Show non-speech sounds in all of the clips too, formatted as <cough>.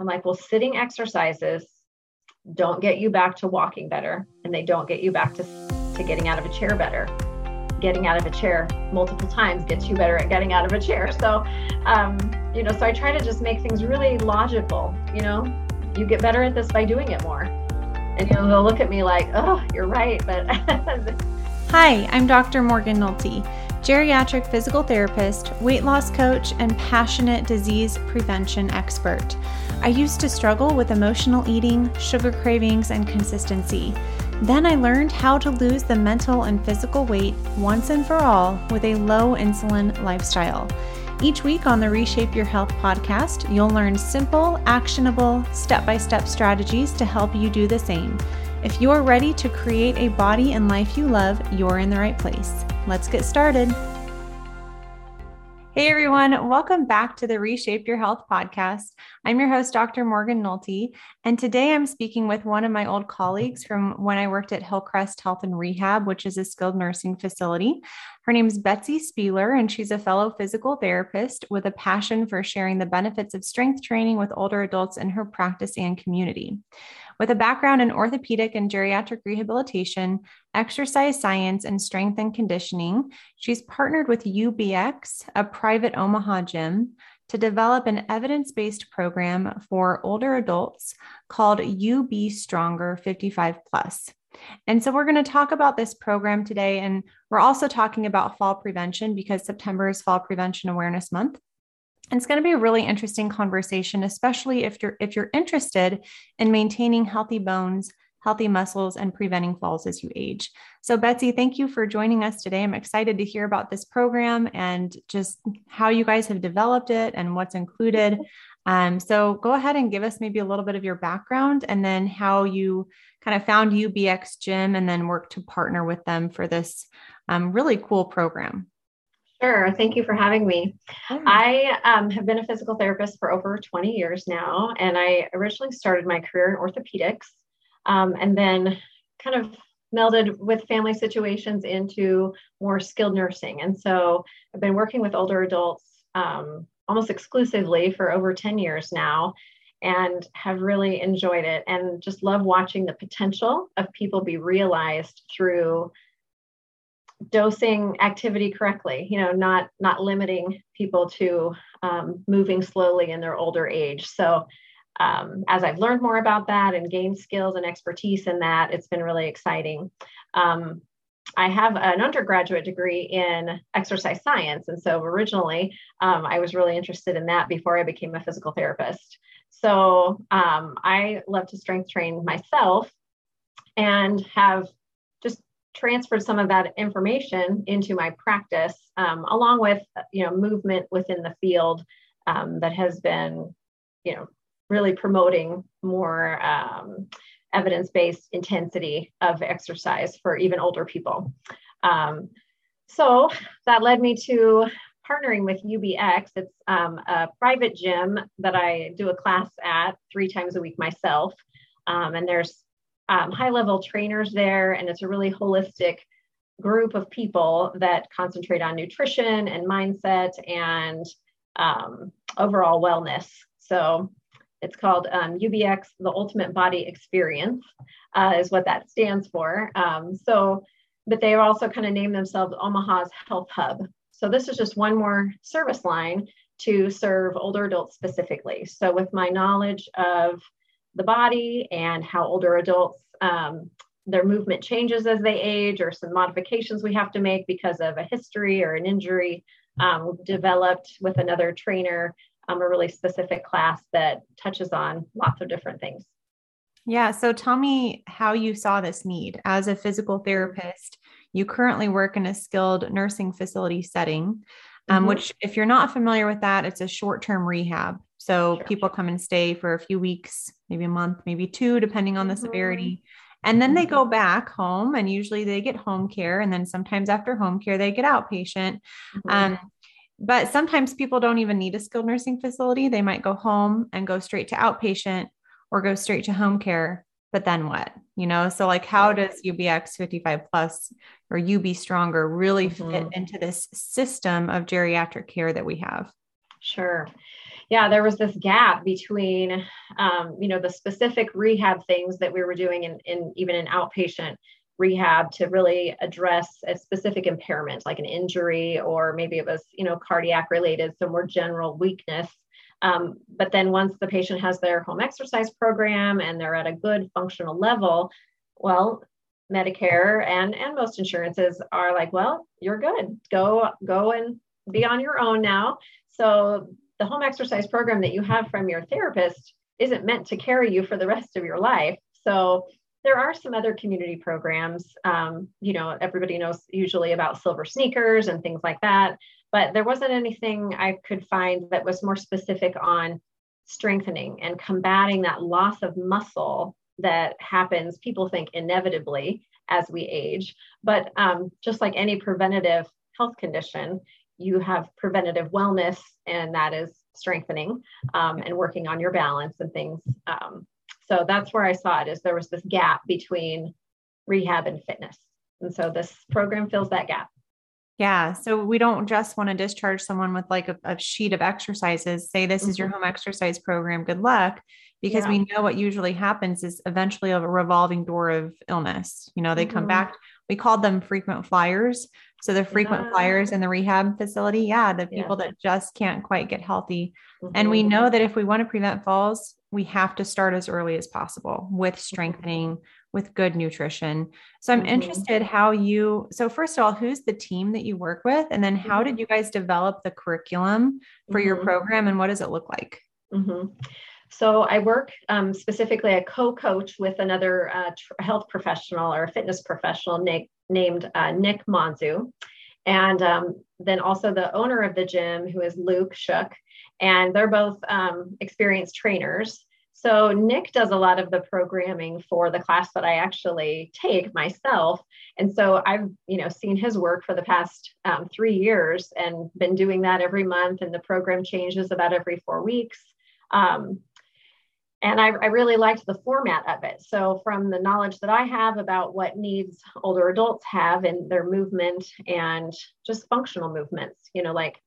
I'm like, well, sitting exercises don't get you back to walking better and they don't get you back to, to getting out of a chair better. Getting out of a chair multiple times gets you better at getting out of a chair. So, um, you know, so I try to just make things really logical. You know, you get better at this by doing it more. And, you know, they'll look at me like, oh, you're right. But <laughs> Hi, I'm Dr. Morgan Nolte, geriatric physical therapist, weight loss coach, and passionate disease prevention expert. I used to struggle with emotional eating, sugar cravings, and consistency. Then I learned how to lose the mental and physical weight once and for all with a low insulin lifestyle. Each week on the Reshape Your Health podcast, you'll learn simple, actionable, step by step strategies to help you do the same. If you're ready to create a body and life you love, you're in the right place. Let's get started. Hey everyone, welcome back to the Reshape Your Health podcast. I'm your host, Dr. Morgan Nolte, and today I'm speaking with one of my old colleagues from when I worked at Hillcrest Health and Rehab, which is a skilled nursing facility. Her name is Betsy Spieler, and she's a fellow physical therapist with a passion for sharing the benefits of strength training with older adults in her practice and community. With a background in orthopedic and geriatric rehabilitation, exercise science, and strength and conditioning, she's partnered with UBX, a private Omaha gym, to develop an evidence based program for older adults called UB Stronger 55 Plus. And so we're going to talk about this program today. And we're also talking about fall prevention because September is Fall Prevention Awareness Month it's going to be a really interesting conversation especially if you're if you're interested in maintaining healthy bones healthy muscles and preventing falls as you age. So betsy thank you for joining us today. I'm excited to hear about this program and just how you guys have developed it and what's included. Um, so go ahead and give us maybe a little bit of your background and then how you kind of found ubx gym and then worked to partner with them for this um, really cool program Sure. Thank you for having me. I um, have been a physical therapist for over 20 years now, and I originally started my career in orthopedics um, and then kind of melded with family situations into more skilled nursing. And so I've been working with older adults um, almost exclusively for over 10 years now and have really enjoyed it and just love watching the potential of people be realized through dosing activity correctly you know not not limiting people to um, moving slowly in their older age. So um, as i've learned more about that and gained skills and expertise in that it's been really exciting. Um, i have an undergraduate degree in exercise science. And so originally um, i was really interested in that before i became a physical therapist. So um, i love to strength train myself and have transferred some of that information into my practice, um, along with you know movement within the field um, that has been you know really promoting more um, evidence-based intensity of exercise for even older people. Um, so that led me to partnering with UBX. It's um, a private gym that I do a class at three times a week myself. Um, and there's um, high level trainers there, and it's a really holistic group of people that concentrate on nutrition and mindset and um, overall wellness. So it's called um, UBX, the Ultimate Body Experience, uh, is what that stands for. Um, so, but they also kind of name themselves Omaha's Health Hub. So this is just one more service line to serve older adults specifically. So with my knowledge of the body and how older adults um, their movement changes as they age or some modifications we have to make because of a history or an injury um, developed with another trainer um, a really specific class that touches on lots of different things. Yeah so tell me how you saw this need. As a physical therapist you currently work in a skilled nursing facility setting. Um, mm-hmm. which if you're not familiar with that it's a short-term rehab so sure. people come and stay for a few weeks, maybe a month, maybe two, depending on the mm-hmm. severity. And then they go mm-hmm. back home, and usually they get home care. And then sometimes after home care, they get outpatient. Mm-hmm. Um, but sometimes people don't even need a skilled nursing facility. They might go home and go straight to outpatient or go straight to home care. But then what? You know, so like, how does UBX 55 plus or UB Stronger really mm-hmm. fit into this system of geriatric care that we have? Sure. Yeah, there was this gap between, um, you know, the specific rehab things that we were doing in, in even in outpatient rehab to really address a specific impairment like an injury or maybe it was you know cardiac related so more general weakness. Um, but then once the patient has their home exercise program and they're at a good functional level well medicare and and most insurances are like well you're good. Go go and be on your own now. So the home exercise program that you have from your therapist isn't meant to carry you for the rest of your life so there are some other community programs. Um, you know, everybody knows usually about silver sneakers and things like that, but there wasn't anything I could find that was more specific on strengthening and combating that loss of muscle that happens, people think inevitably as we age. But um, just like any preventative health condition, you have preventative wellness, and that is strengthening um, and working on your balance and things um, so that's where I saw it is there was this gap between rehab and fitness. And so this program fills that gap. Yeah. So we don't just want to discharge someone with like a, a sheet of exercises, say this mm-hmm. is your mm-hmm. home exercise program, good luck, because yeah. we know what usually happens is eventually a revolving door of illness. You know, they mm-hmm. come back, we called them frequent flyers. So the frequent yeah. flyers in the rehab facility, yeah, the people yeah. that just can't quite get healthy. Mm-hmm. And we mm-hmm. know that if we want to prevent falls, we have to start as early as possible with mm-hmm. strengthening with good nutrition so i'm mm-hmm. interested how you so first of all who's the team that you work with and then how did mm-hmm. you guys develop the curriculum for your program and what does it look like mm-hmm. So i work um, specifically a co-coach with another uh, tr- health professional or fitness professional nick, named uh, nick monzu and um, then also the owner of the gym who is luke shook and they're both um, experienced trainers. So Nick does a lot of the programming for the class that I actually take myself, and so I've you know seen his work for the past um, three years and been doing that every month, and the program changes about every four weeks. Um, and I, I, really liked the format of it. So, from the knowledge that I have about what needs older adults have in their movement and just functional movements, you know, like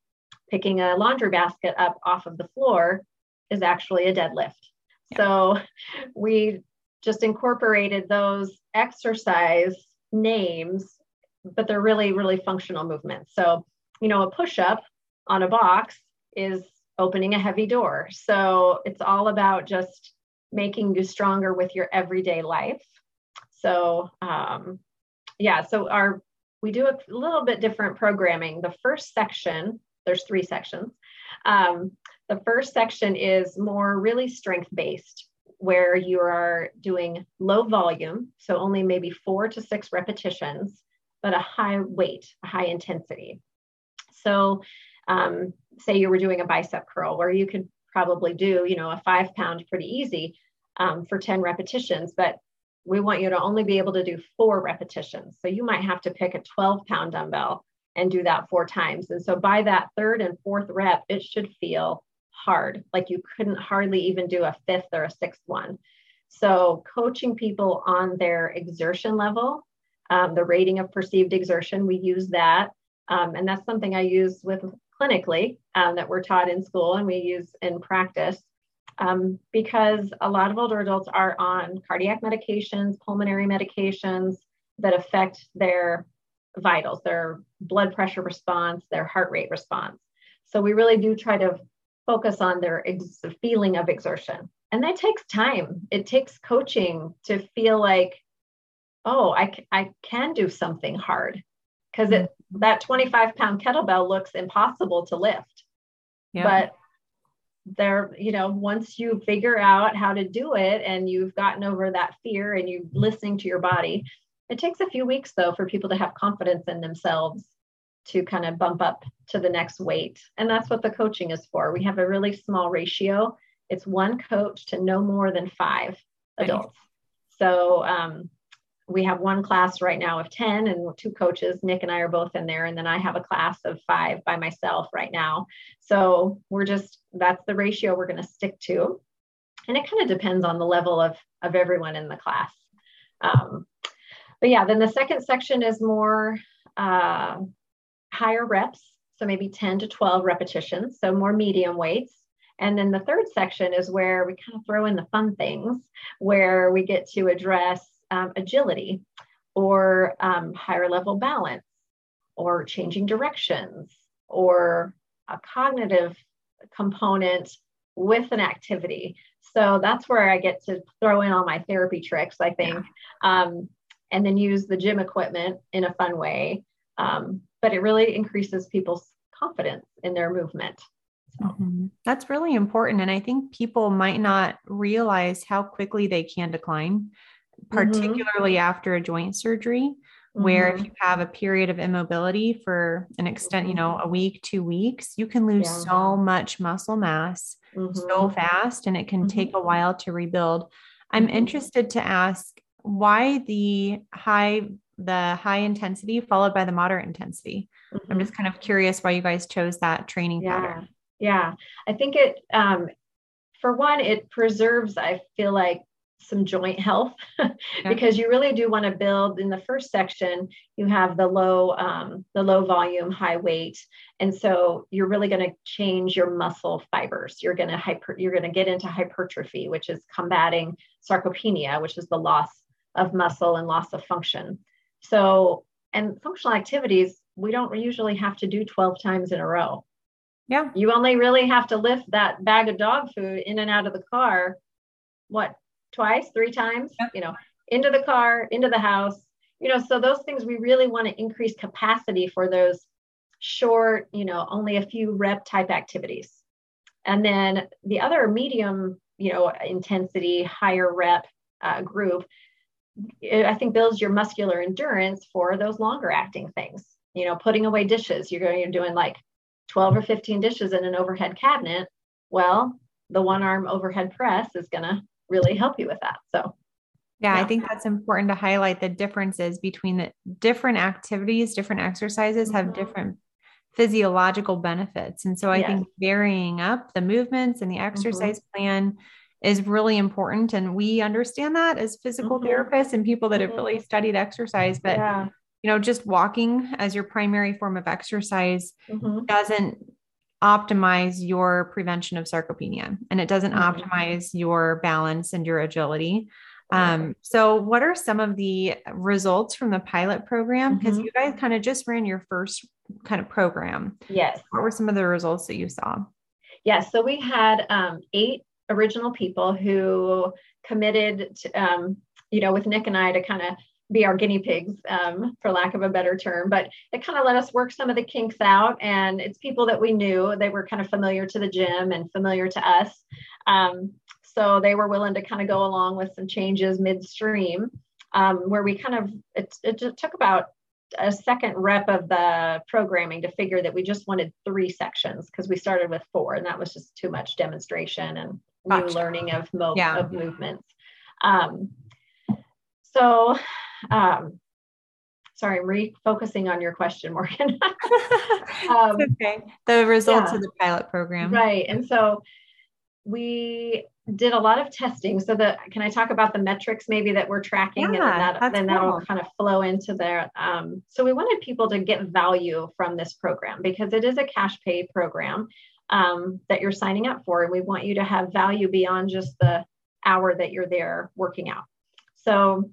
picking a laundry basket up off of the floor is actually a deadlift. Yeah. So we just incorporated those exercise names, but they're really, really functional movements. So, you know, a push up on a box is opening a heavy door. So it's all about just making you stronger with your everyday life. So, um, yeah, so our we do a little bit different programming. The first section there's three sections. Um, the first section is more really strength based, where you are doing low volume, so only maybe four to six repetitions, but a high weight, a high intensity. So, um, say you were doing a bicep curl, where you could probably do, you know, a five pound pretty easy um, for 10 repetitions, but we want you to only be able to do four repetitions. So you might have to pick a 12 pound dumbbell and do that four times. And so by that third and fourth rep, it should feel hard, like you couldn't hardly even do a fifth or a sixth one. So coaching people on their exertion level, um, the rating of perceived exertion, we use that. Um, and that's something I use with clinically um, that we're taught in school and we use in practice. Um, because a lot of older adults are on cardiac medications, pulmonary medications that affect their vitals, their blood pressure response, their heart rate response. So we really do try to focus on their ex- feeling of exertion. And that takes time. It takes coaching to feel like, oh, I, c- I can do something hard because it that 25 pound kettlebell looks impossible to lift. Yeah. But there, you know, once you figure out how to do it and you've gotten over that fear and you're listening to your body, it takes a few weeks though for people to have confidence in themselves to kind of bump up to the next weight. And that's what the coaching is for. We have a really small ratio. It's one coach to no more than five adults. So um, we have one class right now of 10 and two coaches. Nick and I are both in there. And then I have a class of five by myself right now. So we're just, that's the ratio we're going to stick to. And it kind of depends on the level of, of everyone in the class. Um, but yeah, then the second section is more uh, higher reps, so maybe 10 to 12 repetitions, so more medium weights. And then the third section is where we kind of throw in the fun things, where we get to address um, agility or um, higher level balance or changing directions or a cognitive component with an activity. So that's where I get to throw in all my therapy tricks, I think, yeah. um, and then use the gym equipment in a fun way. Um, but it really increases people's confidence in their movement. So. Mm-hmm. That's really important. And I think people might not realize how quickly they can decline. Particularly mm-hmm. after a joint surgery where mm-hmm. if you have a period of immobility for an extent, you know, a week, two weeks, you can lose yeah. so much muscle mass mm-hmm. so fast and it can mm-hmm. take a while to rebuild. I'm mm-hmm. interested to ask why the high the high intensity followed by the moderate intensity. I'm mm-hmm. just kind of curious why you guys chose that training yeah. pattern. Yeah. I think it um for one, it preserves, I feel like, some joint health <laughs> because you really do want to build in the first section you have the low um, the low volume high weight and so you're really going to change your muscle fibers. You're going to hyper you're going to get into hypertrophy which is combating sarcopenia which is the loss of muscle and loss of function. So and functional activities we don't usually have to do 12 times in a row. Yeah. You only really have to lift that bag of dog food in and out of the car what twice, three times, yep. you know, into the car, into the house, you know, so those things we really want to increase capacity for those short, you know, only a few rep type activities. And then the other medium, you know, intensity, higher rep uh, group, I think builds your muscular endurance for those longer acting things. You know, putting away dishes, you're going, you're doing like 12 or 15 dishes in an overhead cabinet. Well, the one arm overhead press is going to really help you with that. So, yeah, yeah, I think that's important to highlight the differences between the different activities, different exercises mm-hmm. have different physiological benefits. And so I yes. think varying up the movements and the mm-hmm. exercise mm-hmm. plan is really important. And we understand that as physical mm-hmm. therapists and people that have really mm-hmm. studied exercise. But, yeah. you know, just walking as your primary form of exercise mm-hmm. doesn't optimize your prevention of sarcopenia and it doesn't mm-hmm. optimize your balance and your agility. Um, so, what are some of the results from the pilot program? Because mm-hmm. you guys kind of just ran your first kind of program. Yes. What were some of the results that you saw? Yes. So, we had um, eight original people who committed, to, um, you know, with Nick and I to kind of be our guinea pigs, um, for lack of a better term. But it kind of let us work some of the kinks out. And it's people that we knew, they were kind of familiar to the gym and familiar to us. Um, so they were willing to kind of go along with some changes midstream, um, where we kind of, it, it took about a second rep of the programming to figure that we just wanted three sections because we started with four and that was just too much demonstration and gotcha. new learning of, mo- yeah. of movements. Um, so um, sorry, I'm refocusing on your question, Morgan. <laughs> um, okay. The results yeah. of the pilot program. Right. And so we did a lot of testing. So the can I talk about the metrics maybe that we're tracking yeah, and then, that, then that'll kind of flow into there. Um, so we wanted people to get value from this program because it is a cash pay program um, that you're signing up for. And we want you to have value beyond just the hour that you're there working out. So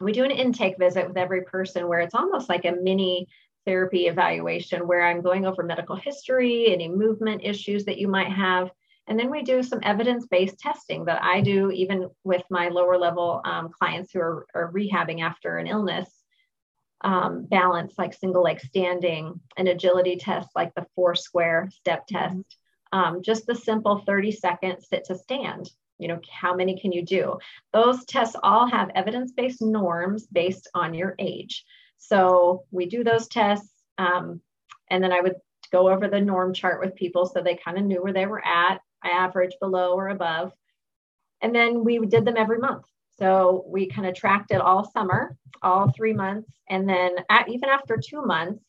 we do an intake visit with every person where it's almost like a mini therapy evaluation where I'm going over medical history, any movement issues that you might have. And then we do some evidence based testing that I do even with my lower level um, clients who are, are, rehabbing after an illness. Um, balance like single leg standing, an agility test like the four square step test, um, just the simple 30 second sit to stand you know how many can you do? Those tests all have evidence-based norms based on your age. So we do those tests um, and then i would go over the norm chart with people so they kind of knew where they were at average below or above. And then we did them every month. So we kind of tracked it all summer all three months. And then at, even after two months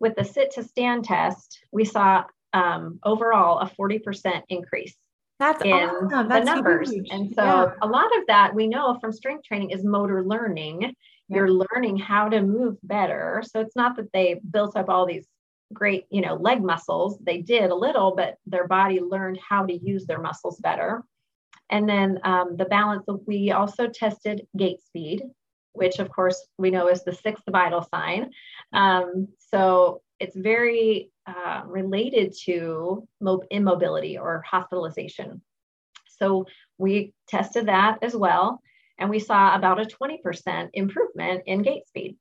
with the sit to stand test we saw um, overall a 40% increase that's in awesome. That's the numbers. Huge. And so yeah. a lot of that we know from strength training is motor learning. Yeah. You're learning how to move better. So it's not that they built up all these great, you know, leg muscles. They did a little, but their body learned how to use their muscles better. And then um, the balance, we also tested gait speed, which of course we know is the sixth vital sign. Um, so it's very uh, related to immobility or hospitalization. So we tested that as well, and we saw about a 20% improvement in gait speed.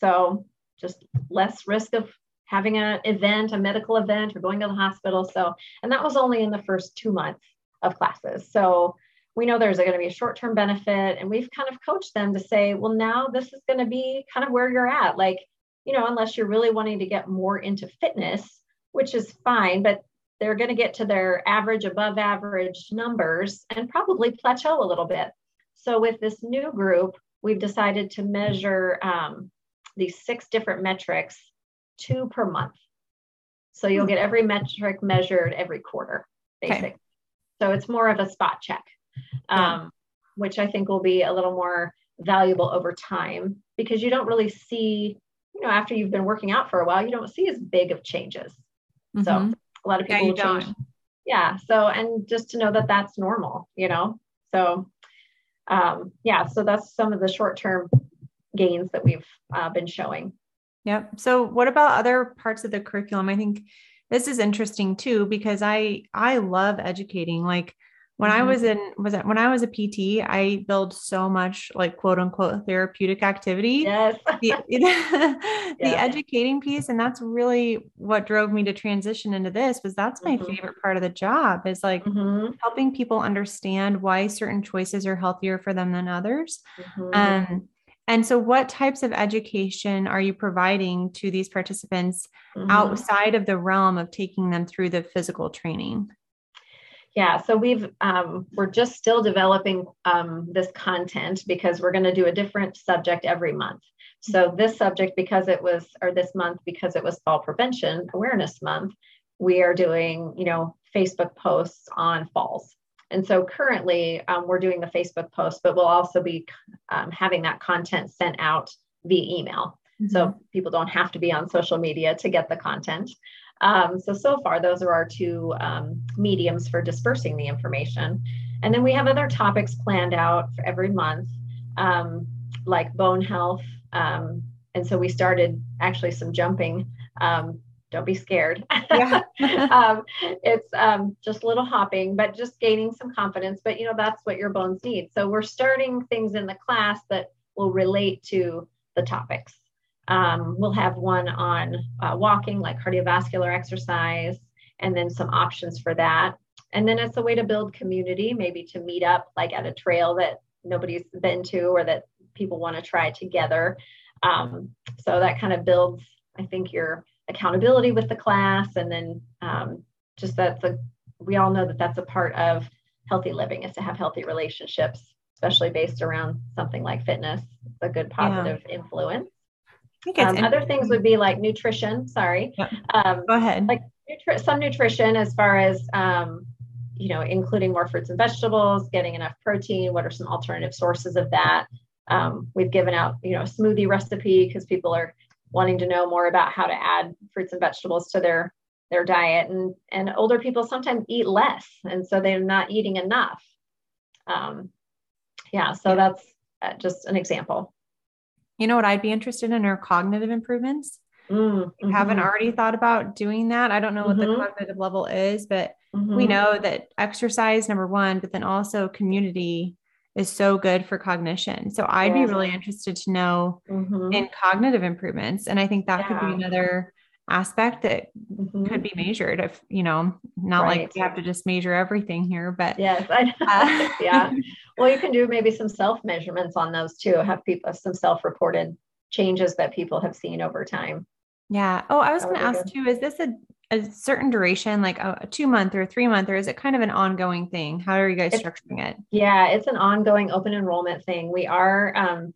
So just less risk of having an event, a medical event, or going to the hospital. So, and that was only in the first two months of classes. So we know there's going to be a short term benefit, and we've kind of coached them to say, well, now this is going to be kind of where you're at. Like, you know, unless you're really wanting to get more into fitness, which is fine, but they're going to get to their average, above average numbers and probably plateau a little bit. So, with this new group, we've decided to measure um, these six different metrics, two per month. So, you'll get every metric measured every quarter, basically. Okay. So, it's more of a spot check, um, which I think will be a little more valuable over time because you don't really see, you know, after you've been working out for a while, you don't see as big of changes. Mm-hmm. So, a lot of people yeah, change. Don't. Yeah. So, and just to know that that's normal, you know? So, um, yeah, so that's some of the short term gains that we've uh, been showing. Yep. So, what about other parts of the curriculum? I think this is interesting too because I I love educating. Like when mm-hmm. I was in was it when I was a PT, I build so much like quote unquote therapeutic activity. Yes. The, <laughs> <laughs> the yeah. educating piece. And that's really what drove me to transition into this was that's my mm-hmm. favorite part of the job is like mm-hmm. helping people understand why certain choices are healthier for them than others. Mm-hmm. Um, and so, what types of education are you providing to these participants mm-hmm. outside of the realm of taking them through the physical training? Yeah, so we've um, we're just still developing um, this content because we're going to do a different subject every month. So this subject, because it was, or this month, because it was Fall Prevention Awareness Month, we are doing, you know, Facebook posts on falls. And so currently um, we're doing the Facebook post, but we'll also be um, having that content sent out via email. Mm-hmm. So people don't have to be on social media to get the content. Um, so, so far, those are our two um, mediums for dispersing the information. And then we have other topics planned out for every month, um, like bone health. Um, and so we started actually some jumping. Um, don't be scared. Yeah. <laughs> Um, it's just a little hopping, but just gaining some confidence. But, you know, that's what your bones need. So we're starting things in the class that will relate to the topics. Um, we'll have one on uh, walking, like cardiovascular exercise, and then some options for that. And then it's a way to build community, maybe to meet up like at a trail that nobody's been to or that people want to try together. Um, so that kind of builds, I think, your accountability with the class. And then um, just that's a, we all know that that's a part of healthy living is to have healthy relationships, especially based around something like fitness. It's a good positive yeah. influence. Um, other things would be like nutrition. Sorry. Um, Go ahead. Like nutri- some nutrition as far as, um, you know, including more fruits and vegetables, getting enough protein. What are some alternative sources of that? Um, we've given out, you know, a smoothie recipe because people are wanting to know more about how to add fruits and vegetables to their their diet. And and older people sometimes eat less, and so they're not eating enough. Um, yeah. So yeah. that's uh, just an example. You know what I'd be interested in are cognitive improvements. Mm-hmm. haven't already thought about doing that. I don't know what mm-hmm. the cognitive level is, but mm-hmm. we know that exercise, number one, but then also community is so good for cognition. So I'd be really interested to know mm-hmm. in cognitive improvements. And I think that yeah. could be another aspect that mm-hmm. could be measured if you know not right. like you have to just measure everything here but yes I uh, <laughs> yeah. <laughs> Well you can do maybe some self measurements on those too. Have people some self reported changes that people have seen over time. Yeah. Oh i was going to ask good. too is this a, a certain duration like a, a, two month or a three month or is it kind of an ongoing thing? How are you guys it's, structuring it? Yeah it's an ongoing open enrollment thing. We are um,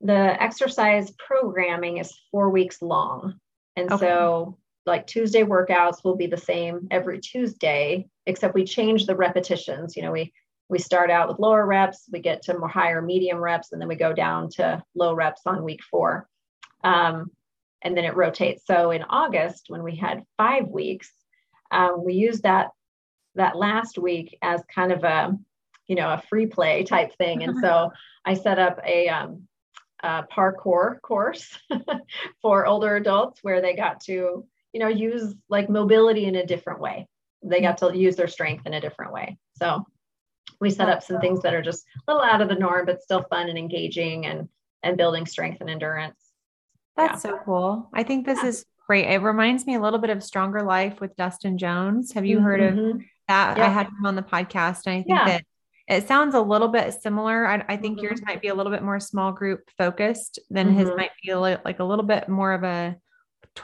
the exercise programming is four weeks long and okay. so, like Tuesday workouts will be the same every Tuesday, except we change the repetitions. You know, we we start out with lower reps, we get to more higher medium reps, and then we go down to low reps on week four. Um, and then it rotates. So in August, when we had five weeks, um, we used that that last week as kind of a you know a free play type thing, and <laughs> so I set up a, um, a parkour course <laughs> for older adults where they got to you know use like mobility in a different way. They got to use their strength in a different way. So we set up some things that are just a little out of the norm, but still fun and engaging and and building strength and endurance. That's yeah. so cool. I think this yeah. is great. It reminds me a little bit of Stronger Life with Dustin Jones. Have you mm-hmm. heard of mm-hmm. that? Yeah. I had him on the podcast, and I think that it sounds a little bit similar. I, I think mm-hmm. yours might be a little bit more small group focused than his mm-hmm. might be a li- like a little bit more of a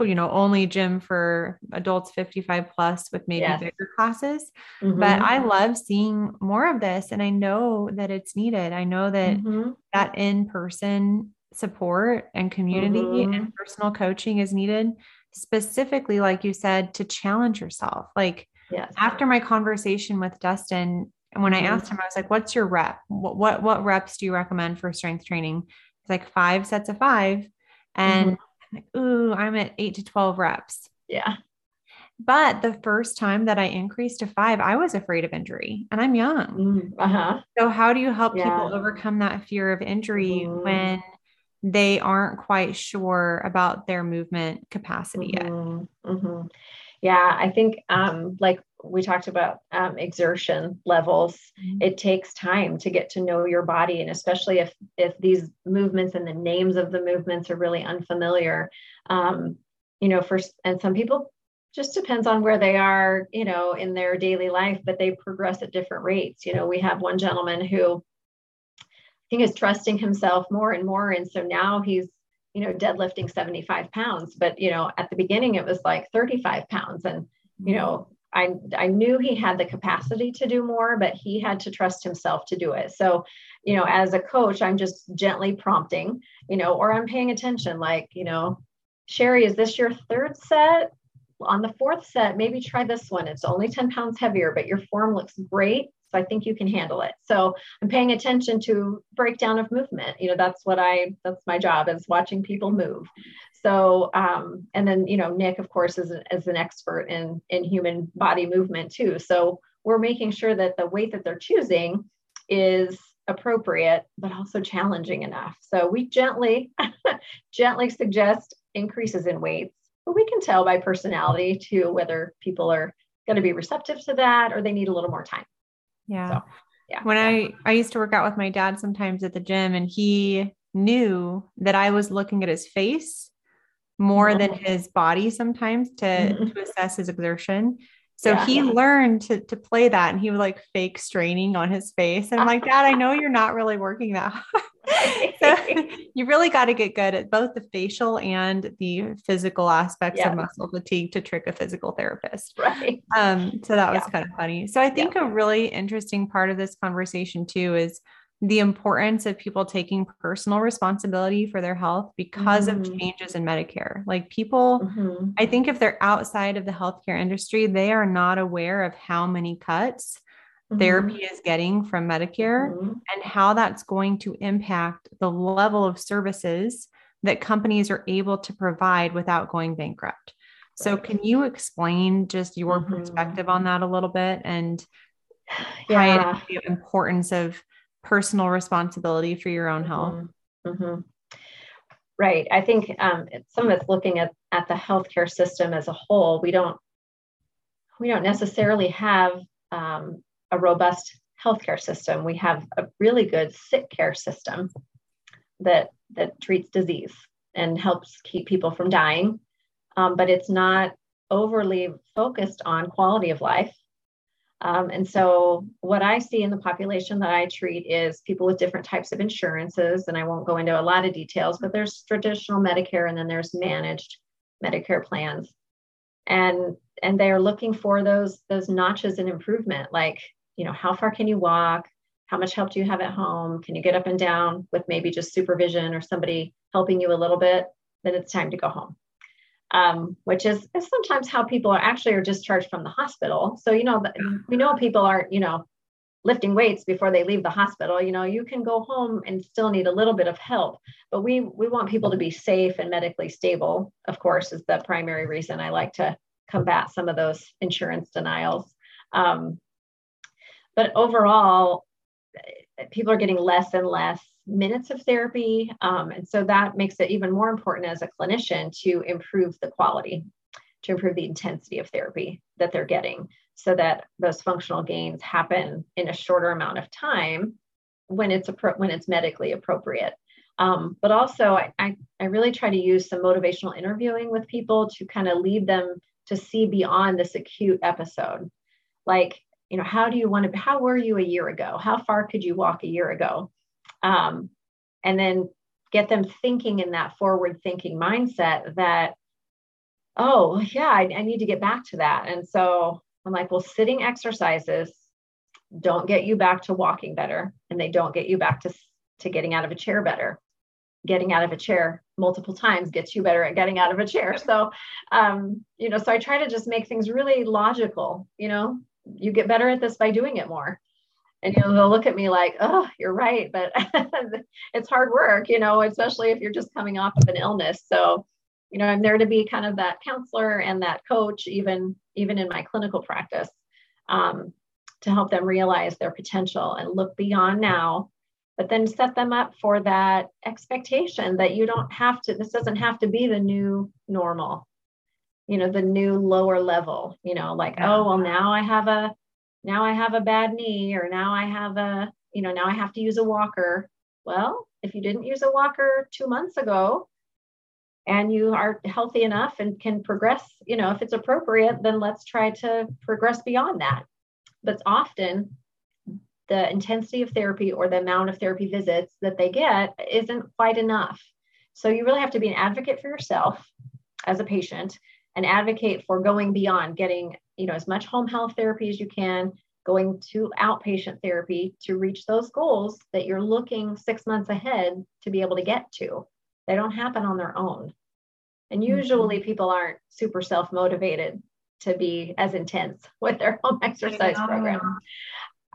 you know only gym for adults 55 plus with maybe yes. bigger classes mm-hmm. but i love seeing more of this and i know that it's needed i know that mm-hmm. that in person support and community mm-hmm. and personal coaching is needed specifically like you said to challenge yourself like yes. after my conversation with dustin and when mm-hmm. i asked him i was like what's your rep what, what what reps do you recommend for strength training it's like five sets of five and mm-hmm. I'm like ooh i'm at 8 to 12 reps yeah but the first time that I increased to five, I was afraid of injury and I'm young. Mm, uh-huh. So, how do you help yeah. people overcome that fear of injury mm-hmm. when they aren't quite sure about their movement capacity mm-hmm. yet. Mm-hmm. Yeah, I think um, like we talked about um, exertion levels, mm-hmm. it takes time to get to know your body, and especially if if these movements and the names of the movements are really unfamiliar. Um, you know, first, and some people just depends on where they are, you know, in their daily life, but they progress at different rates. You know, we have one gentleman who I think is trusting himself more and more. And so now he's, you know, deadlifting 75 pounds. But, you know, at the beginning it was like 35 pounds. And, you know, I, I knew he had the capacity to do more, but he had to trust himself to do it. So, you know, as a coach, I'm just gently prompting, you know, or I'm paying attention, like, you know, Sherry, is this your third set? On the fourth set, maybe try this one. It's only 10 pounds heavier, but your form looks great. So I think you can handle it. So I'm paying attention to breakdown of movement. You know, that's what I, that's my job is watching people move. So, um, and then, you know, Nick, of course, is, is an expert in, in human body movement too. So we're making sure that the weight that they're choosing is appropriate, but also challenging enough. So we gently, <laughs> gently suggest increases in weights, but we can tell by personality too whether people are going to be receptive to that or they need a little more time. Yeah. So, yeah. When yeah. I I used to work out with my dad sometimes at the gym and he knew that I was looking at his face more mm-hmm. than his body sometimes to mm-hmm. to assess his exertion. So yeah, he yeah. learned to to play that and he was like fake straining on his face. And I'm like, Dad, I know you're not really working that hard. <laughs> so <laughs> you really got to get good at both the facial and the physical aspects yeah. of muscle fatigue to trick a physical therapist. Right. Um, so that was kind of funny. So I think a really interesting part of this conversation too is the importance of people taking personal responsibility for their health because mm-hmm. of changes in Medicare. Like people, mm-hmm. I think if they're outside of the healthcare industry, they are not aware of how many cuts mm-hmm. therapy is getting from Medicare mm-hmm. and how that's going to impact the level of services that companies are able to provide without going bankrupt. So, can you explain just your mm-hmm. perspective on that a little bit and yeah. the importance of personal responsibility for your own health? Mm-hmm. mm-hmm. Right. I think um, some of it's looking at, at the healthcare system as a whole. We don't we don't necessarily have um, a robust healthcare system. We have a really good sick care system that that treats disease and helps keep people from dying, um, but it's not overly focused on quality of life. Um, and so, what I see in the population that I treat is people with different types of insurances, and I won't go into a lot of details, but there's traditional Medicare and then there's managed Medicare plans, and and they are looking for those those notches in improvement, like you know, how far can you walk? How much help do you have at home? Can you get up and down with maybe just supervision or somebody helping you a little bit? Then it's time to go home. Um, which is, is, sometimes how people are actually are discharged from the hospital. So, you know, we know people aren't, you know, lifting weights before they leave the hospital. You know you can go home and still need a little bit of help but we we want people to be safe and medically stable of course is the primary reason i like to combat some of those insurance denials. Um, but overall people are getting less and less minutes of therapy um, and so that makes it even more important as a clinician to improve the quality to improve the intensity of therapy that they're getting so that those functional gains happen in a shorter amount of time when it's appro- when it's medically appropriate. Um, but also, I, I, I really try to use some motivational interviewing with people to kind of lead them to see beyond this acute episode. Like, you know, how do you want to, how were you a year ago? How far could you walk a year ago? Um, and then get them thinking in that forward thinking mindset that, oh, yeah, I, I need to get back to that. And so I'm like, well, sitting exercises don't get you back to walking better and they don't get you back to, to getting out of a chair better. Getting out of a chair multiple times gets you better at getting out of a chair. So, um, you know, so I try to just make things really logical. You know, you get better at this by doing it more. And you know, they'll look at me like, oh, you're right, but <laughs> it's hard work, you know, especially if you're just coming off of an illness. So, you know, I'm there to be kind of that counselor and that coach, even even in my clinical practice, um, to help them realize their potential and look beyond now, but then set them up for that expectation that you don't have to, this doesn't have to be the new normal, you know, the new lower level, you know, like, oh, well, now I have a, now I have a bad knee, or now I have a, you know, now I have to use a walker. Well, if you didn't use a walker two months ago, and you are healthy enough and can progress, you know, if it's appropriate, then let's try to progress beyond that. But often the intensity of therapy or the amount of therapy visits that they get isn't quite enough. So you really have to be an advocate for yourself as a patient and advocate for going beyond getting, you know, as much home health therapy as you can, going to outpatient therapy to reach those goals that you're looking 6 months ahead to be able to get to. They don't happen on their own. And mm-hmm. usually mm-hmm. people aren't super self motivated to be as intense <laughs> with their home exercise program.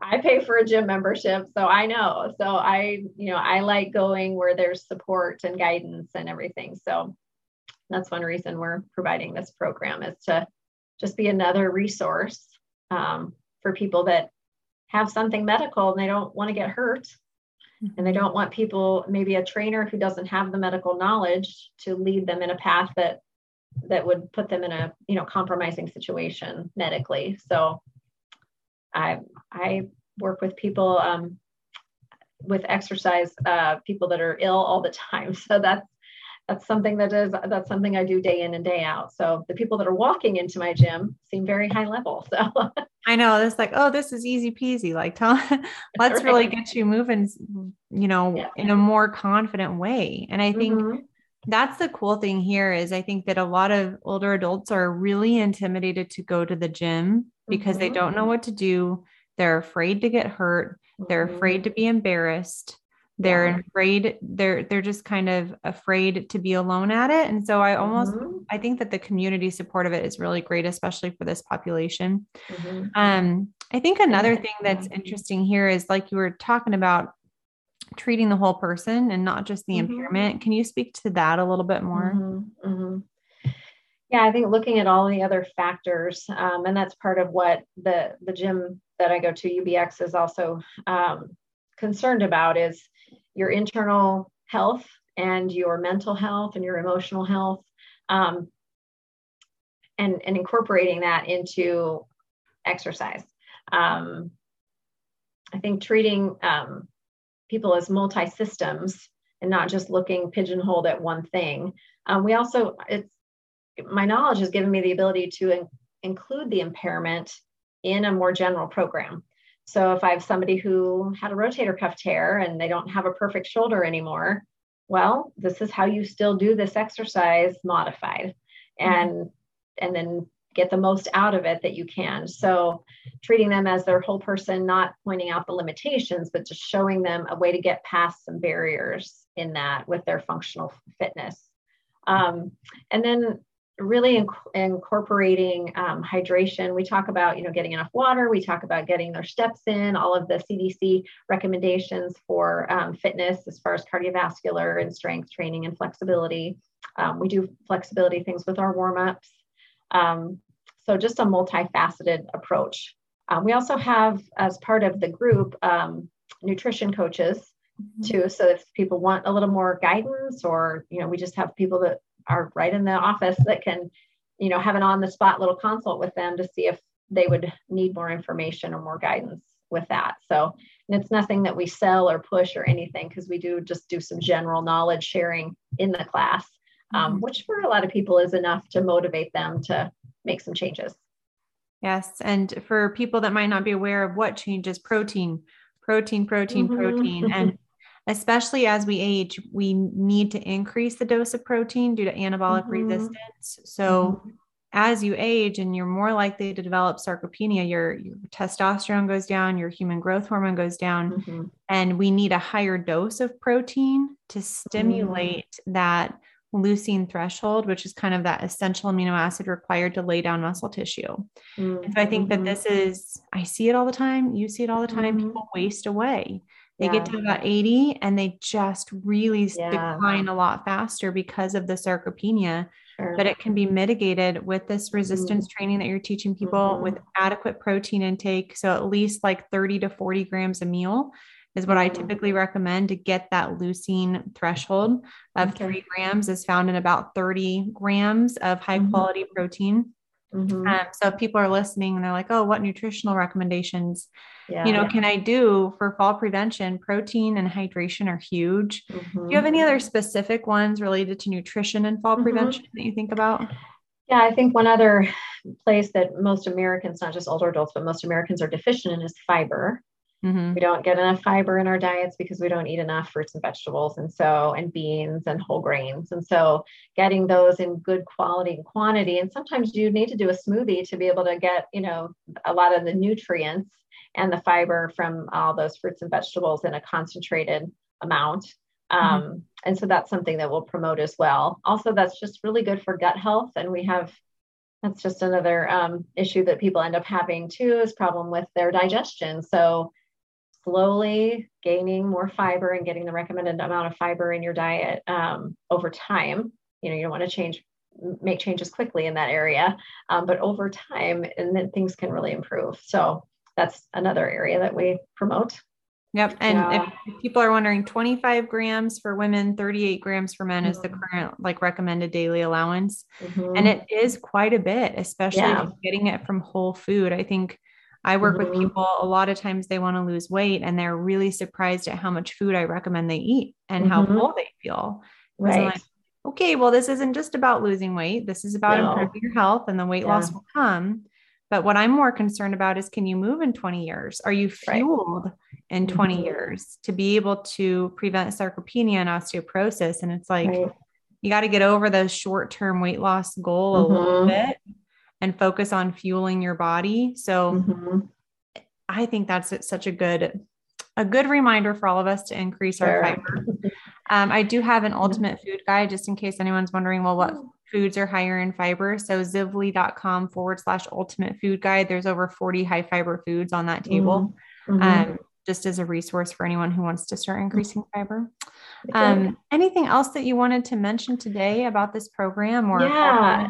I pay for a gym membership, so I know. So I, you know, I like going where there's support and guidance and everything. So that's one reason we're providing this program is to just be another resource um, for people that have something medical and they don't want to get hurt. And they don't want people maybe a trainer who doesn't have the medical knowledge to lead them in a path that that would put them in a you know compromising situation medically. So i i work with people um, with exercise uh, people that are ill all the <laughs> time. So that's that's something that is that's something I do day in and day out. So the people that are walking into my gym seem very high level. <laughs> So I know it's like, oh, this is easy peasy. Like, tell, <laughs> let's right. really get you moving, you know, yeah. in a more confident way. And I think mm-hmm. that's the cool thing here is I think that a lot of older adults are really intimidated to go to the gym because mm-hmm. they don't know what to do. They're afraid to get hurt. They're mm-hmm. afraid to be embarrassed they're afraid they're they're just kind of afraid to be alone at it and so i almost mm-hmm. i think that the community support of it is really great especially for this population mm-hmm. um i think another thing that's interesting here is like you were talking about treating the whole person and not just the mm-hmm. impairment can you speak to that a little bit more mm-hmm. Mm-hmm. yeah i think looking at all the other factors um, and that's part of what the the gym that i go to ubx is also um, concerned about is your internal health and your mental health and your emotional health um, and, and incorporating that into exercise. Um, i think treating um, people as multi-systems and not just looking pigeonholed at one thing. Um, we also it's my knowledge has given me the ability to in, include the impairment in a more general program so if I have somebody who had a rotator cuff tear and they don't have a perfect shoulder anymore, well, this is how you still do this exercise modified mm-hmm. and mm-hmm. and then get the most out of it that you can. So treating them as their whole person, not pointing out the limitations, but just showing them a way to get past some barriers in that with their functional fitness. Um, and then really inc- incorporating um, hydration. We talk about, you know, getting enough water. We talk about getting their steps in, all of the CDC recommendations for um, fitness as far as cardiovascular and strength training and flexibility. Um, we do flexibility things with our warm ups. Um, so just a multifaceted approach. Um, we also have, as part of the group, um, nutrition coaches mm-hmm. too. So if people want a little more guidance, or you know, we just have people that are right in the office that can, you know, have an on the spot little consult with them to see if they would need more information or more guidance with that. So and it's nothing that we sell or push or anything because we do just do some general knowledge sharing in the class, um, mm-hmm. which for a lot of people is enough to motivate them to make some changes. Yes. And for people that might not be aware of what changes, protein, protein, protein, mm-hmm. protein. And <laughs> especially as we age, we need to increase the dose of protein due to anabolic mm-hmm. resistance. So mm-hmm. as you age and you're more likely to develop sarcopenia, your, your testosterone goes down, your human growth hormone goes down, mm-hmm. and we need a higher dose of protein to stimulate mm-hmm. that leucine threshold, which is kind of that essential amino acid required to lay down muscle tissue. Mm-hmm. So I think that mm-hmm. this is, I see it all the time. You see it all the time. Mm-hmm. People waste away. They yeah. get to about 80 and they just really yeah. decline a lot faster because of the sarcopenia. Sure. But it can be mitigated with this resistance mm-hmm. training that you're teaching people with mm-hmm. adequate protein intake. So at least like 30 to 40 grams a meal is what I mm-hmm. typically recommend to get that leucine threshold of okay. three grams is found in about 30 grams of high mm-hmm. quality mm-hmm. protein. Mm-hmm. Um, so if people are listening and they're like, oh, what nutritional recommendations, yeah, you know, yeah. can I do for fall prevention? Protein and hydration are huge. Mm-hmm. Do you have any other specific ones related to nutrition and fall mm-hmm. prevention that you think about? Yeah, I think one other place that most Americans, not just older adults, but most Americans are deficient in is fiber. Mm-hmm. We don't get enough fiber in our diets because we don't eat enough fruits and vegetables, and so, and beans and whole grains. And so, getting those in good quality and quantity. And sometimes you need to do a smoothie to be able to get, you know, a lot of the nutrients and the fiber from all those fruits and vegetables in a concentrated amount. Mm-hmm. Um, and so, that's something that we'll promote as well. Also, that's just really good for gut health. And we have that's just another um, issue that people end up having too is problem with their digestion so slowly gaining more fiber and getting the recommended amount of fiber in your diet um, over time. You know, you don't want to change, make changes quickly in that area, um, but over time, and then things can really improve. So that's another area that we promote. Yep. And yeah. if people are wondering, 25 grams for women, 38 grams for men mm-hmm. is the mm-hmm. current like recommended daily allowance. Mm-hmm. And it is quite a bit, especially yeah. getting it from whole food. I think I work mm-hmm. with people a lot of times they want to lose weight and they're really surprised at how much food I recommend they eat and mm-hmm. how full they feel. Right. Like, okay, well, this isn't just about losing weight. This is about no. improving your health and the weight yeah. loss will come. But what I'm more concerned about is can you move in 20 years? Are you fueled right. in 20 mm-hmm. years to be able to prevent sarcopenia and osteoporosis? And it's like, right. you got to get over the short term weight loss goal a little mm-hmm. bit and focus on fueling your body. So mm-hmm. I think that's such a good a good reminder for all of us to increase our fiber. Um, I do have an ultimate food guide just in case anyone's wondering, well, what foods are higher in fiber? So zivley.com forward slash ultimate food guide. There's over 40 high fiber foods on that table. Mm-hmm. Um, just as a resource for anyone who wants to start increasing fiber. Um, anything else that you wanted to mention today about this program or yeah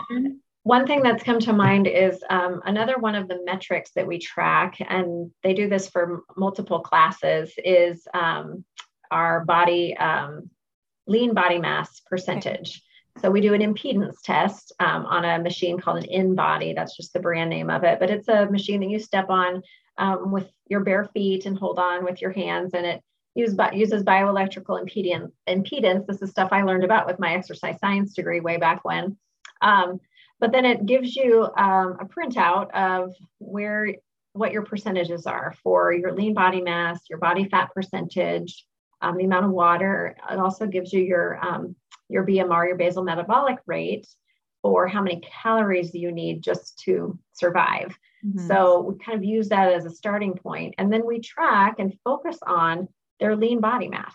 one thing that's come to mind is um, another one of the metrics that we track, and they do this for multiple classes, is um, our body um, lean body mass percentage. So we do an impedance test um, on a machine called an InBody. That's just the brand name of it, but it's a machine that you step on um, with your bare feet and hold on with your hands, and it use, uses bioelectrical impedance. Impedance. This is stuff I learned about with my exercise science degree way back when. Um, but then it gives you um, a printout of where what your percentages are for your lean body mass, your body fat percentage, um, the amount of water. It also gives you your um, your BMR, your basal metabolic rate, or how many calories you need just to survive. Mm-hmm. So we kind of use that as a starting point, and then we track and focus on their lean body mass.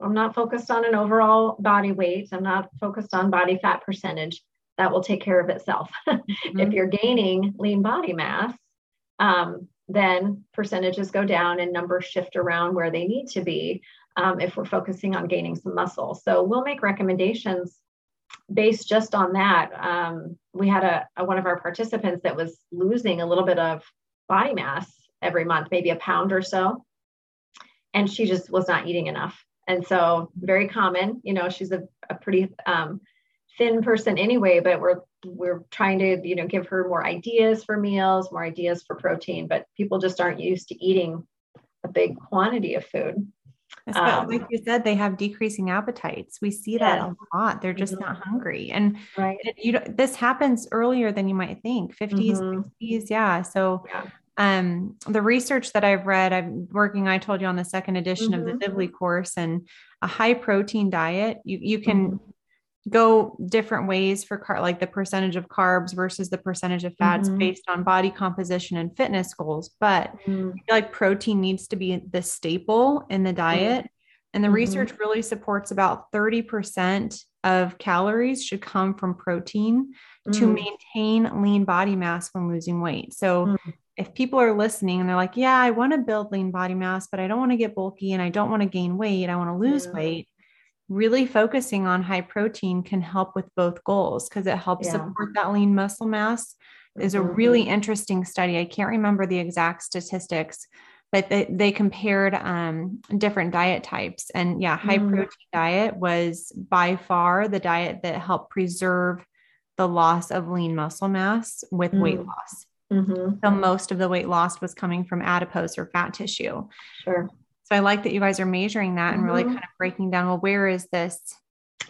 I'm not focused on an overall body weight. I'm not focused on body fat percentage that will take care of itself. <laughs> Mm-hmm. if you're gaining lean body mass, um, then percentages go down and numbers shift around where they need to be um, if we're focusing on gaining some muscle. So we'll make recommendations based just on that. Um, we had a, a, one of our participants that was losing a little bit of body mass every month, maybe a pound or so, and she just was not eating enough. And so very common, you know, she's a, a pretty um, thin person anyway, but we're we're trying to you know give her more ideas for meals, more ideas for protein, but people just aren't used to eating a big quantity of food. Um, like you said, they have decreasing appetites. We see that a lot. They're just mm-hmm. not hungry, and right. you this happens earlier than you might think. 50s, mm-hmm. 60s, yeah. So. Yeah. Um, the research that I've read, I'm working, I told you on the second edition mm-hmm. of the mm-hmm. Course and a high protein diet, you, you can mm-hmm go different ways for car like the percentage of carbs versus the percentage of fats mm-hmm. based on body composition and fitness goals but mm-hmm. like protein needs to be the staple in the diet and the mm-hmm. research really supports about 30% of calories should come from protein to mm. maintain lean body mass when losing weight so mm. if people are listening and they're like yeah i want to build lean body mass but i don't want to get bulky and i don't want to gain weight i want to lose yeah. weight really focusing on high protein can help with both goals because it helps yeah. support that lean muscle mass. Is a really mm-hmm. interesting study. I can't remember the exact statistics, but they, they compared um, different diet types. And yeah, high mm. protein diet was by far the diet that helped preserve the loss of lean muscle mass with mm. weight loss. Mm-hmm. So most of the weight loss was coming from adipose or fat tissue. Sure. So I like that you guys are measuring that mm-hmm. and really mm-hmm. kind of breaking down, well, where is this,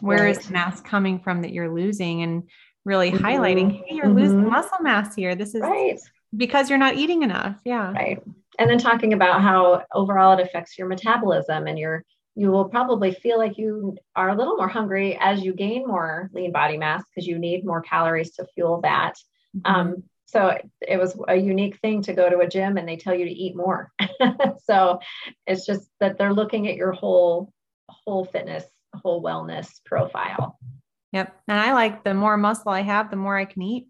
Where right. is mass coming from that you're losing and really mm-hmm. highlighting, hey, you're mm-hmm. losing muscle mass here. This is right. because you're not eating enough. Yeah. Right. And then talking about how overall it affects your metabolism and your you will probably feel like you are a little more hungry as you gain more lean body mass because you need more calories to fuel that. Mm-hmm. Um, so it was a unique thing to go to a gym and they tell you to eat more <laughs> so it's just that they're looking at your whole whole fitness whole wellness profile yep and i like the more muscle i have the more i can eat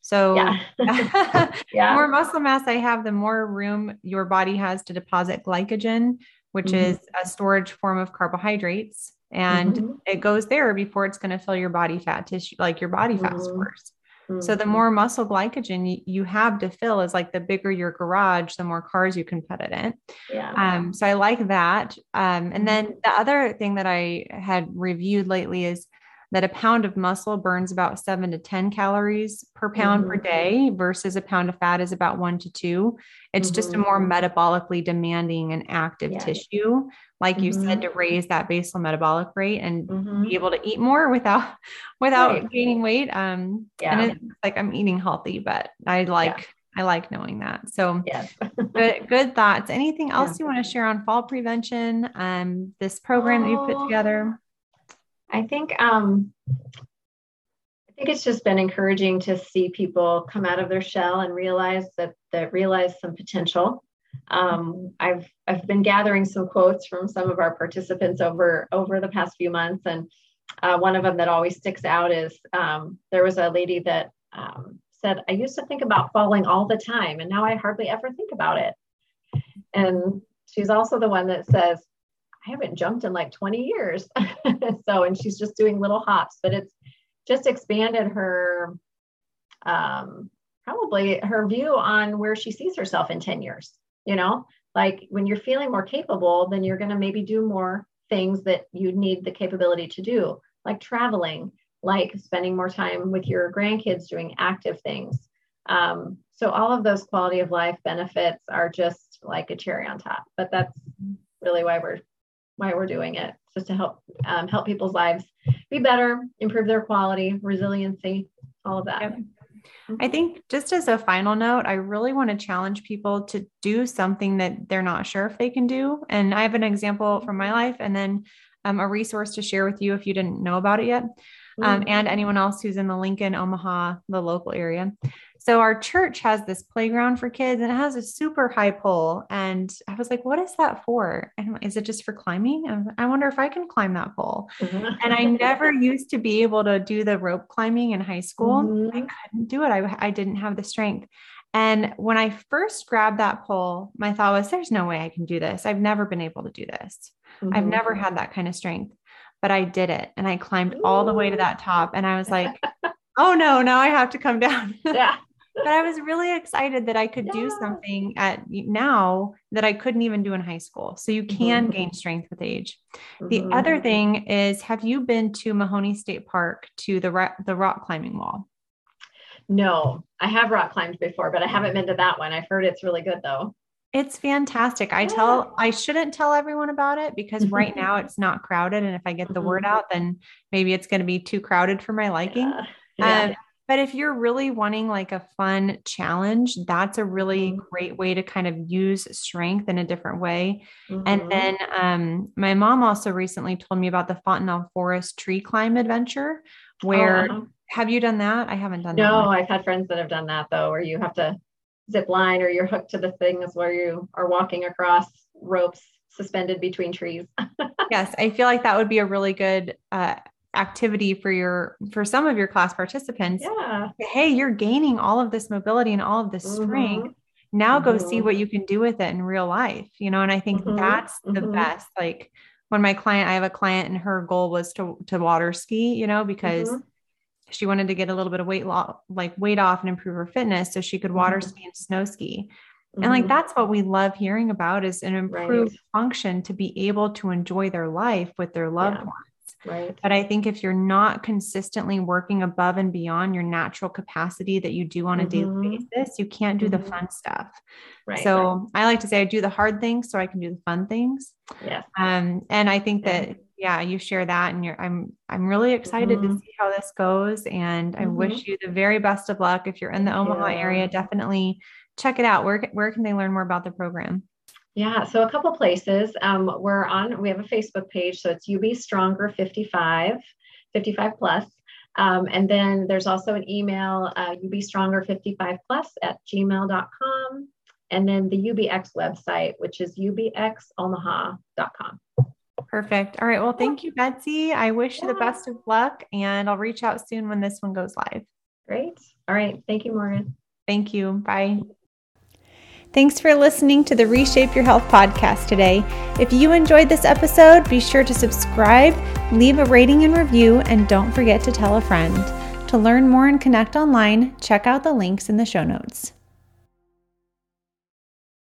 so yeah. <laughs> yeah. the more muscle mass i have the more room your body has to deposit glycogen which mm-hmm. is a storage form of carbohydrates and mm-hmm. it goes there before it's going to fill your body fat tissue like your body fat mm-hmm. stores Mm-hmm. So the mm-hmm. more muscle glycogen you have to fill is like the bigger your garage, the more cars you can put it in. Yeah. Um, so I like that. Um, and then mm-hmm. the other thing that I had reviewed lately is that a pound of muscle burns about seven to 10 calories per pound mm-hmm. per day versus a pound of fat is about one to two. It's mm-hmm. just a more mm-hmm. metabolically demanding and active yeah. tissue, like mm-hmm. you said, to raise that basal metabolic rate and mm-hmm. be able to eat more without <laughs> without right. gaining weight. Um, yeah. and it's like I'm eating healthy, but I like yeah. I like knowing that. So yes. <laughs> good, good thoughts. Anything else yeah. you want to share on fall prevention? Um, this program oh. that you put together? I think um, I think it's just been encouraging to see people come out of their shell and realize that that realize some potential. Um, I've I've been gathering some quotes from some of our participants over over the past few months, and uh, one of them that always sticks out is um, there was a lady that um, said, "I used to think about falling all the time, and now I hardly ever think about it." And she's also the one that says, I haven't jumped in like 20 years. <laughs> so, and she's just doing little hops, but it's just expanded her, um, probably her view on where she sees herself in 10 years. You know, like when you're feeling more capable, then you're going to maybe do more things that you need the capability to do, like traveling, like spending more time with your grandkids doing active things. Um, so all of those quality of life benefits are just like a cherry on top. But that's really why we're why we're doing it, just to help um, help people's lives be better, improve their quality, resiliency, all of that. Yep. I think just as a final note, I really want to challenge people to do something that they're not sure if they can do. And I have an example from my life and then um, a resource to share with you if you didn't know about it yet. Um, mm-hmm. and anyone else who's in the Lincoln, Omaha, the local area. So our church has this playground for kids and it has a super high pole. And I was like, what is that for? And is it just for climbing? And I wonder if I can climb that pole. Mm-hmm. and I <laughs> never used to be able to do the rope climbing in high school. Mm-hmm. I couldn't do it. I, I didn't have the strength. And when I first grabbed that pole, my thought was, there's no way I can do this. I've never been able to do this. Mm-hmm. I've never had that kind of strength, but I did it. And I climbed Ooh. all the way to that top. And I was like, <laughs> oh no, now I have to come down. Yeah. But I was really excited that I could yeah. do something at now that I couldn't even do in high school. So you can mm-hmm. gain strength with age. Mm-hmm. The other thing is, have you been to Mahoney State Park to the the rock climbing wall? No, I have rock climbed before, but I haven't been to that one. I've heard it's really good though. It's fantastic. I tell I shouldn't tell everyone about it because right <laughs> now it's not crowded and if I get the mm-hmm. word out then maybe it's going to be too crowded for my liking. Yeah. Yeah. Um, but if you're really wanting like a fun challenge, that's a really mm-hmm. great way to kind of use strength in a different way. Mm-hmm. And then um, my mom also recently told me about the Fontenelle Forest tree climb adventure, where oh, uh-huh. Have you done that? I haven't done no, that. No, I've had friends that have done that though, where you have to zip line or you're hooked to the things where you are walking across ropes suspended between trees. <laughs> yes, I feel like that would be a really good uh, activity for your for some of your class participants. Yeah. Hey, you're gaining all of this mobility and all of this mm-hmm. strength. Mm-hmm. Now mm-hmm. go see mm-hmm. what you can do with it in real life, you know, and I think mm-hmm. that's the mm-hmm. best. Like when my client, I have a client and her goal was to to water ski, you know, because she wanted to get a little bit of weight loss, like weight off and improve her fitness so she could water mm-hmm. ski and snow ski. Mm-hmm. And like mm-hmm. that's what we love hearing about is an improved right. function to be able to enjoy their life with their loved yeah. ones. Right. But I think if you're not consistently working above and beyond your natural capacity that you do on a mm-hmm. daily basis, you can't do mm-hmm. the fun stuff. Right. So I like to say I do the hard things so I can do the fun things. Yeah. Um, and I think that yeah, you share that and you're I'm I'm really excited mm-hmm. to see how this goes and I mm-hmm. wish you the very best of luck if you're in the Omaha yeah. area definitely check it out where where can they learn more about the program yeah so a couple places um, we're on we have a Facebook page so it's UB Stronger 55 55 plus um, and then there's also an email uh, ubstronger55 plus at gmail.com and then the UBX website which is ubxomaha.com Perfect. All right. Well, thank you, Betsy. I wish yeah. you the best of luck and I'll reach out soon when this one goes live. Great. All right. Thank you, Morgan. Thank you. Bye. Thanks for listening to the Reshape Your Health podcast today. If you enjoyed this episode, be sure to subscribe, leave a rating and review, and don't forget to tell a friend. To learn more and connect online, check out the links in the show notes.